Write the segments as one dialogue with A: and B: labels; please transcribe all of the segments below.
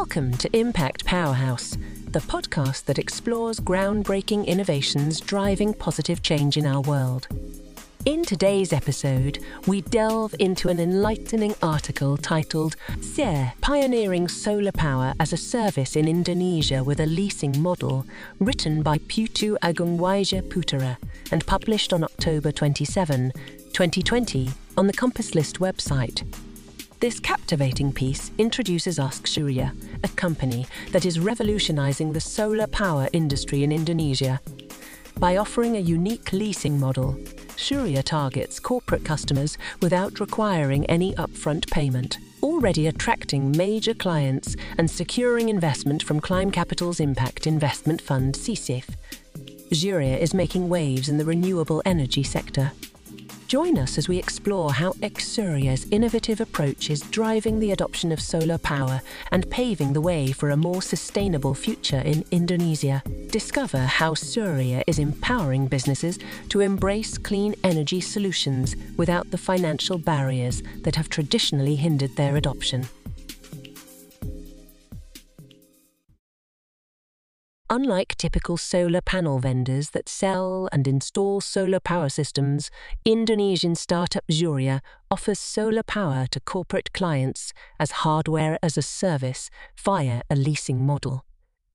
A: Welcome to Impact Powerhouse, the podcast that explores groundbreaking innovations driving positive change in our world. In today's episode, we delve into an enlightening article titled SER Pioneering Solar Power as a Service in Indonesia with a Leasing Model, written by Putu Agung Waja Putera and published on October 27, 2020, on the Compass List website. This captivating piece introduces Xurya, a company that is revolutionizing the solar power industry in Indonesia. By offering a unique leasing model, Xurya targets corporate customers without requiring any upfront payment, already attracting major clients and securing investment from Clime Capital's impact investment fund SEACEF. Xurya is making waves in the renewable energy sector. Join us as we explore how Xurya's innovative approach is driving the adoption of solar power and paving the way for a more sustainable future in Indonesia. Discover how Xurya is empowering businesses to embrace clean energy solutions without the financial barriers that have traditionally hindered their adoption. Unlike typical solar panel vendors that sell and install solar power systems, Indonesian startup Xurya offers solar power to corporate clients as hardware as a service via a leasing model.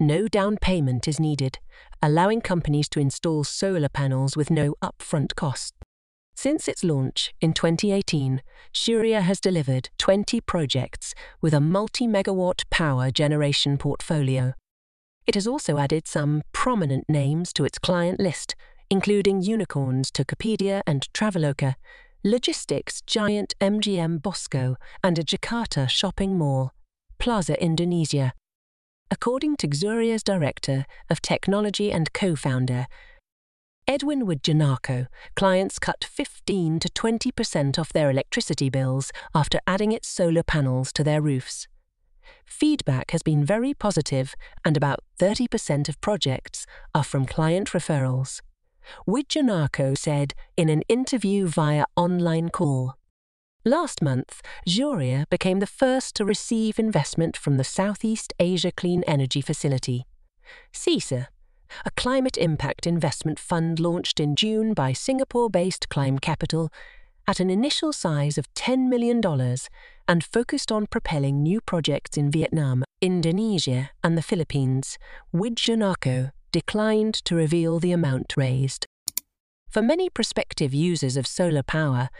A: No down payment is needed, allowing companies to install solar panels with no upfront cost. Since its launch in 2018, Xurya has delivered 20 projects with a multi megawatt power generation portfolio it has also added some prominent names to its client list, including unicorns Tokopedia and Traveloka, logistics giant MGM Bosco, and a Jakarta shopping mall, Plaza Indonesia. According to Xurya's director of technology and co founder, Edwin Wijanarko, clients cut 15 to 20% off their electricity bills after adding its solar panels to their roofs feedback has been very positive, and about 30% of projects are from client referrals. Wijanarko said in an interview via online call. Last month, Xurya became the first to receive investment from the Southeast Asia Clean Energy Facility. SEACEF, a climate impact investment fund launched in June by Singapore based Clime Capital, at an initial size of $10 million and focused on propelling new projects in Vietnam, Indonesia, and the Philippines, Wijanarko declined to reveal the amount raised. For many prospective users of solar power,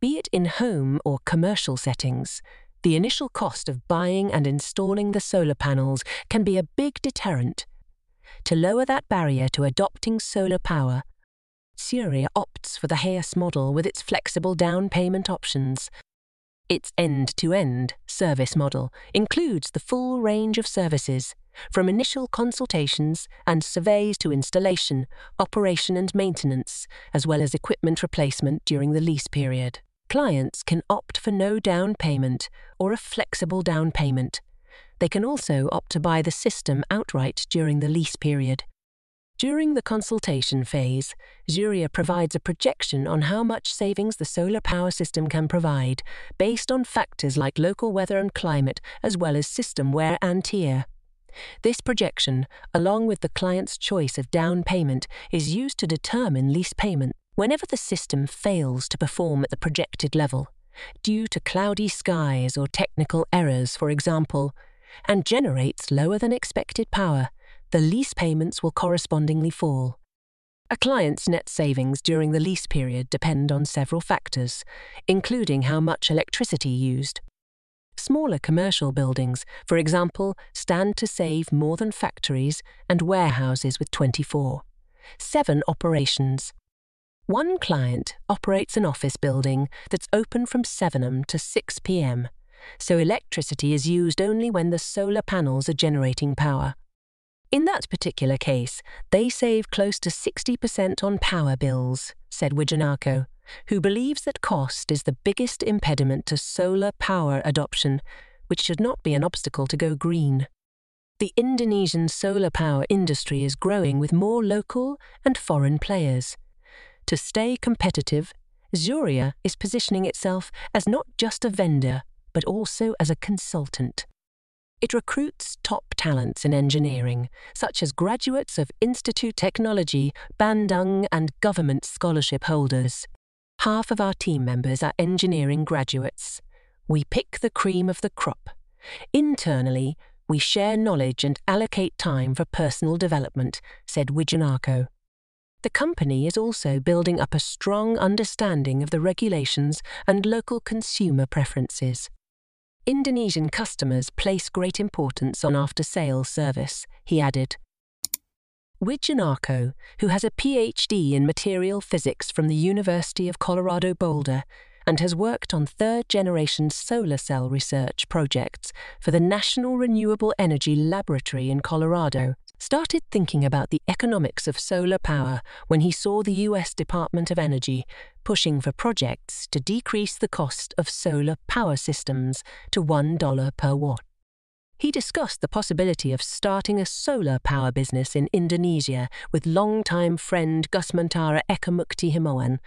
A: be it in home or commercial settings, the initial cost of buying and installing the solar panels can be a big deterrent. To lower that barrier to adopting solar power, Xurya opts for the HaaS model with its flexible down payment options. Its end to end service model includes the full range of services, from initial consultations and surveys to installation, operation, and maintenance, as well as equipment replacement during the lease period. Clients can opt for no down payment or a flexible down payment. They can also opt to buy the system outright during the lease period. During the consultation phase, Xurya provides a projection on how much savings the solar power system can provide, based on factors like local weather and climate, as well as system wear and tear. This projection, along with the client's choice of down payment, is used to determine lease payment whenever the system fails to perform at the projected level, due to cloudy skies or technical errors, for example, and generates lower than expected power the lease payments will correspondingly fall. A client's net savings during the lease period depend on several factors, including how much electricity used. Smaller commercial buildings, for example, stand to save more than factories and warehouses with 24. 7 operations. One client operates an office building that's open from 7am to 6pm, so electricity is used only when the solar panels are generating power. In that particular case, they save close to 60% on power bills, said Wijanarko, who believes that cost is the biggest impediment to solar power adoption, which should not be an obstacle to go green. The Indonesian solar power industry is growing with more local and foreign players. To stay competitive, Xurya is positioning itself as not just a vendor, but also as a consultant. It recruits top talents in engineering, such as graduates of Institute Technology, Bandung, and government scholarship holders. Half of our team members are engineering graduates. We pick the cream of the crop. Internally, we share knowledge and allocate time for personal development, said Wijanarko. The company is also building up a strong understanding of the regulations and local consumer preferences. Indonesian customers place great importance on after sales service, he added. Wijanarko, who has a PhD in material physics from the University of Colorado Boulder and has worked on third generation solar cell research projects for the National Renewable Energy Laboratory in Colorado, started thinking about the economics of solar power when he saw the US Department of Energy pushing for projects to decrease the cost of solar power systems to $1 per watt. He discussed the possibility of starting a solar power business in Indonesia with longtime friend Gusmantara Ekamukti Himawan,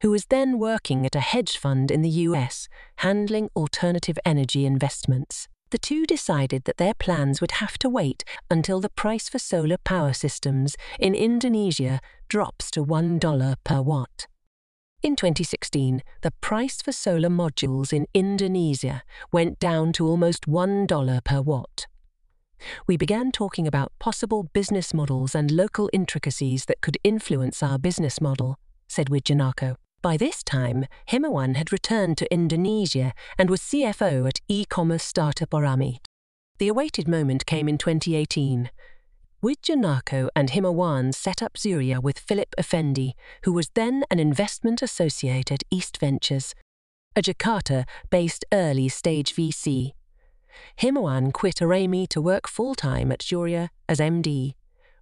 A: who was then working at a hedge fund in the US handling alternative energy investments. The two decided that their plans would have to wait until the price for solar power systems in Indonesia drops to $1 per watt. In 2016, the price for solar modules in Indonesia went down to almost $1 per watt. We began talking about possible business models and local intricacies that could influence our business model, said Wijanarko. By this time, Himawan had returned to Indonesia and was CFO at e-commerce startup Orami. The awaited moment came in 2018 Wijanarko and Himawan set up Xurya with Philip Effendi, who was then an investment associate at East Ventures, a Jakarta based early stage VC. Himawan quit Orami to work full time at Xurya as MD,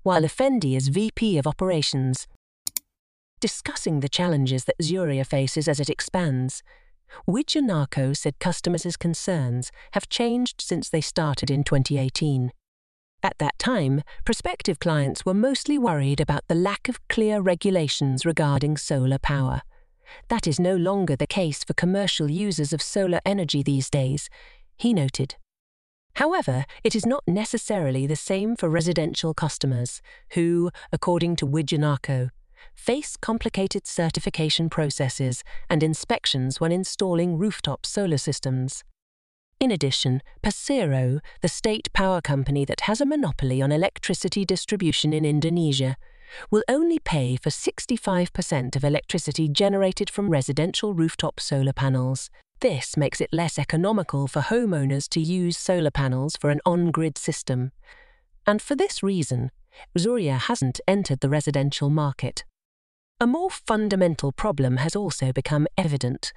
A: while Effendi is VP of Operations. Discussing the challenges that Xurya faces as it expands, Wijanarko said customers' concerns have changed since they started in 2018. At that time, prospective clients were mostly worried about the lack of clear regulations regarding solar power. That is no longer the case for commercial users of solar energy these days, he noted. However, it is not necessarily the same for residential customers, who, according to Wijanarko, face complicated certification processes and inspections when installing rooftop solar systems. In addition, Persero, the state power company that has a monopoly on electricity distribution in Indonesia, will only pay for 65% of electricity generated from residential rooftop solar panels. This makes it less economical for homeowners to use solar panels for an on grid system. And for this reason, Xurya hasn't entered the residential market. A more fundamental problem has also become evident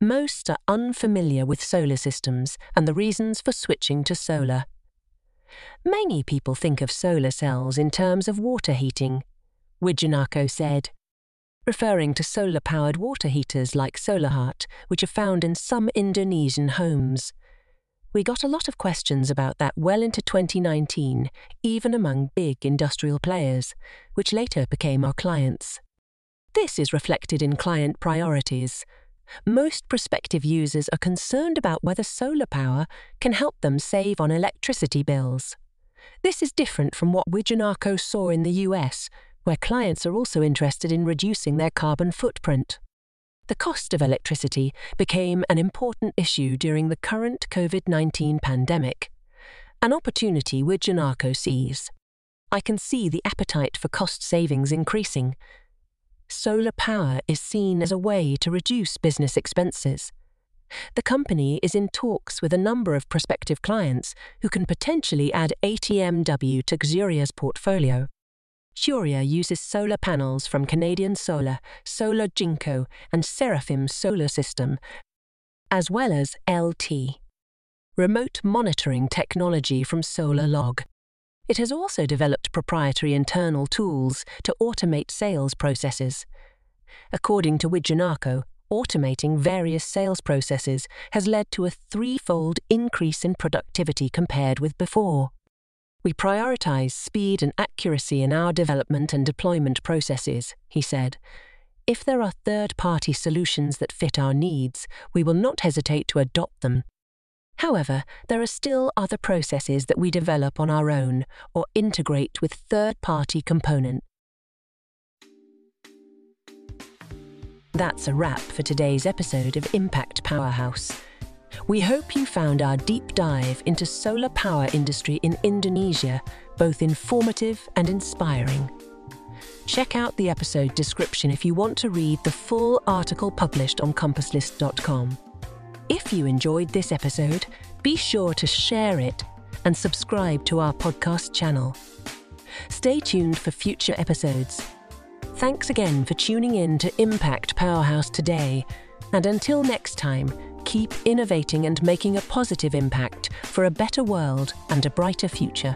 A: most are unfamiliar with solar systems and the reasons for switching to solar. Many people think of solar cells in terms of water heating, Wijanarko said, referring to solar powered water heaters like Solahart, which are found in some Indonesian homes. We got a lot of questions about that well into 2019, even among big industrial players, which later became our clients. This is reflected in client priorities most prospective users are concerned about whether solar power can help them save on electricity bills. This is different from what Wijanarko saw in the US, where clients are also interested in reducing their carbon footprint. The cost of electricity became an important issue during the current COVID 19 pandemic, an opportunity Wijanarko sees. I can see the appetite for cost savings increasing, solar power is seen as a way to reduce business expenses. The company is in talks with a number of prospective clients who can potentially add ATMW to Xurya's portfolio. Xurya uses solar panels from Canadian Solar, Solar Jinko, and Seraphim Solar System, as well as LT. Remote monitoring technology from Solar Log. It has also developed proprietary internal tools to automate sales processes. According to Wijanarko, automating various sales processes has led to a threefold increase in productivity compared with before. We prioritize speed and accuracy in our development and deployment processes, he said. If there are third party solutions that fit our needs, we will not hesitate to adopt them However, there are still other processes that we develop on our own or integrate with third party components. That's a wrap for today's episode of Impact Powerhouse. We hope you found our deep dive into solar power industry in Indonesia both informative and inspiring. Check out the episode description if you want to read the full article published on compasslist.com. If you enjoyed this episode, be sure to share it and subscribe to our podcast channel. Stay tuned for future episodes. Thanks again for tuning in to Impact Powerhouse today, and until next time, keep innovating and making a positive impact for a better world and a brighter future.